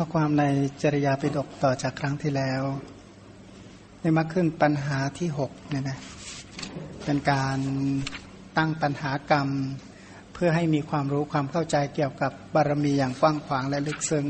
ข้อความในจริยาปิฎกต่อจากครั้งที่แล้ว ได้มาขึ้นปัญหาที่หกเนี่ยนะเป็นการตั้งปัญหากรรม เพื่อให้มีความรู้ความเข้าใจเกี่ยวกับบารมีอย่างกว้างขวางและลึกซึ้ง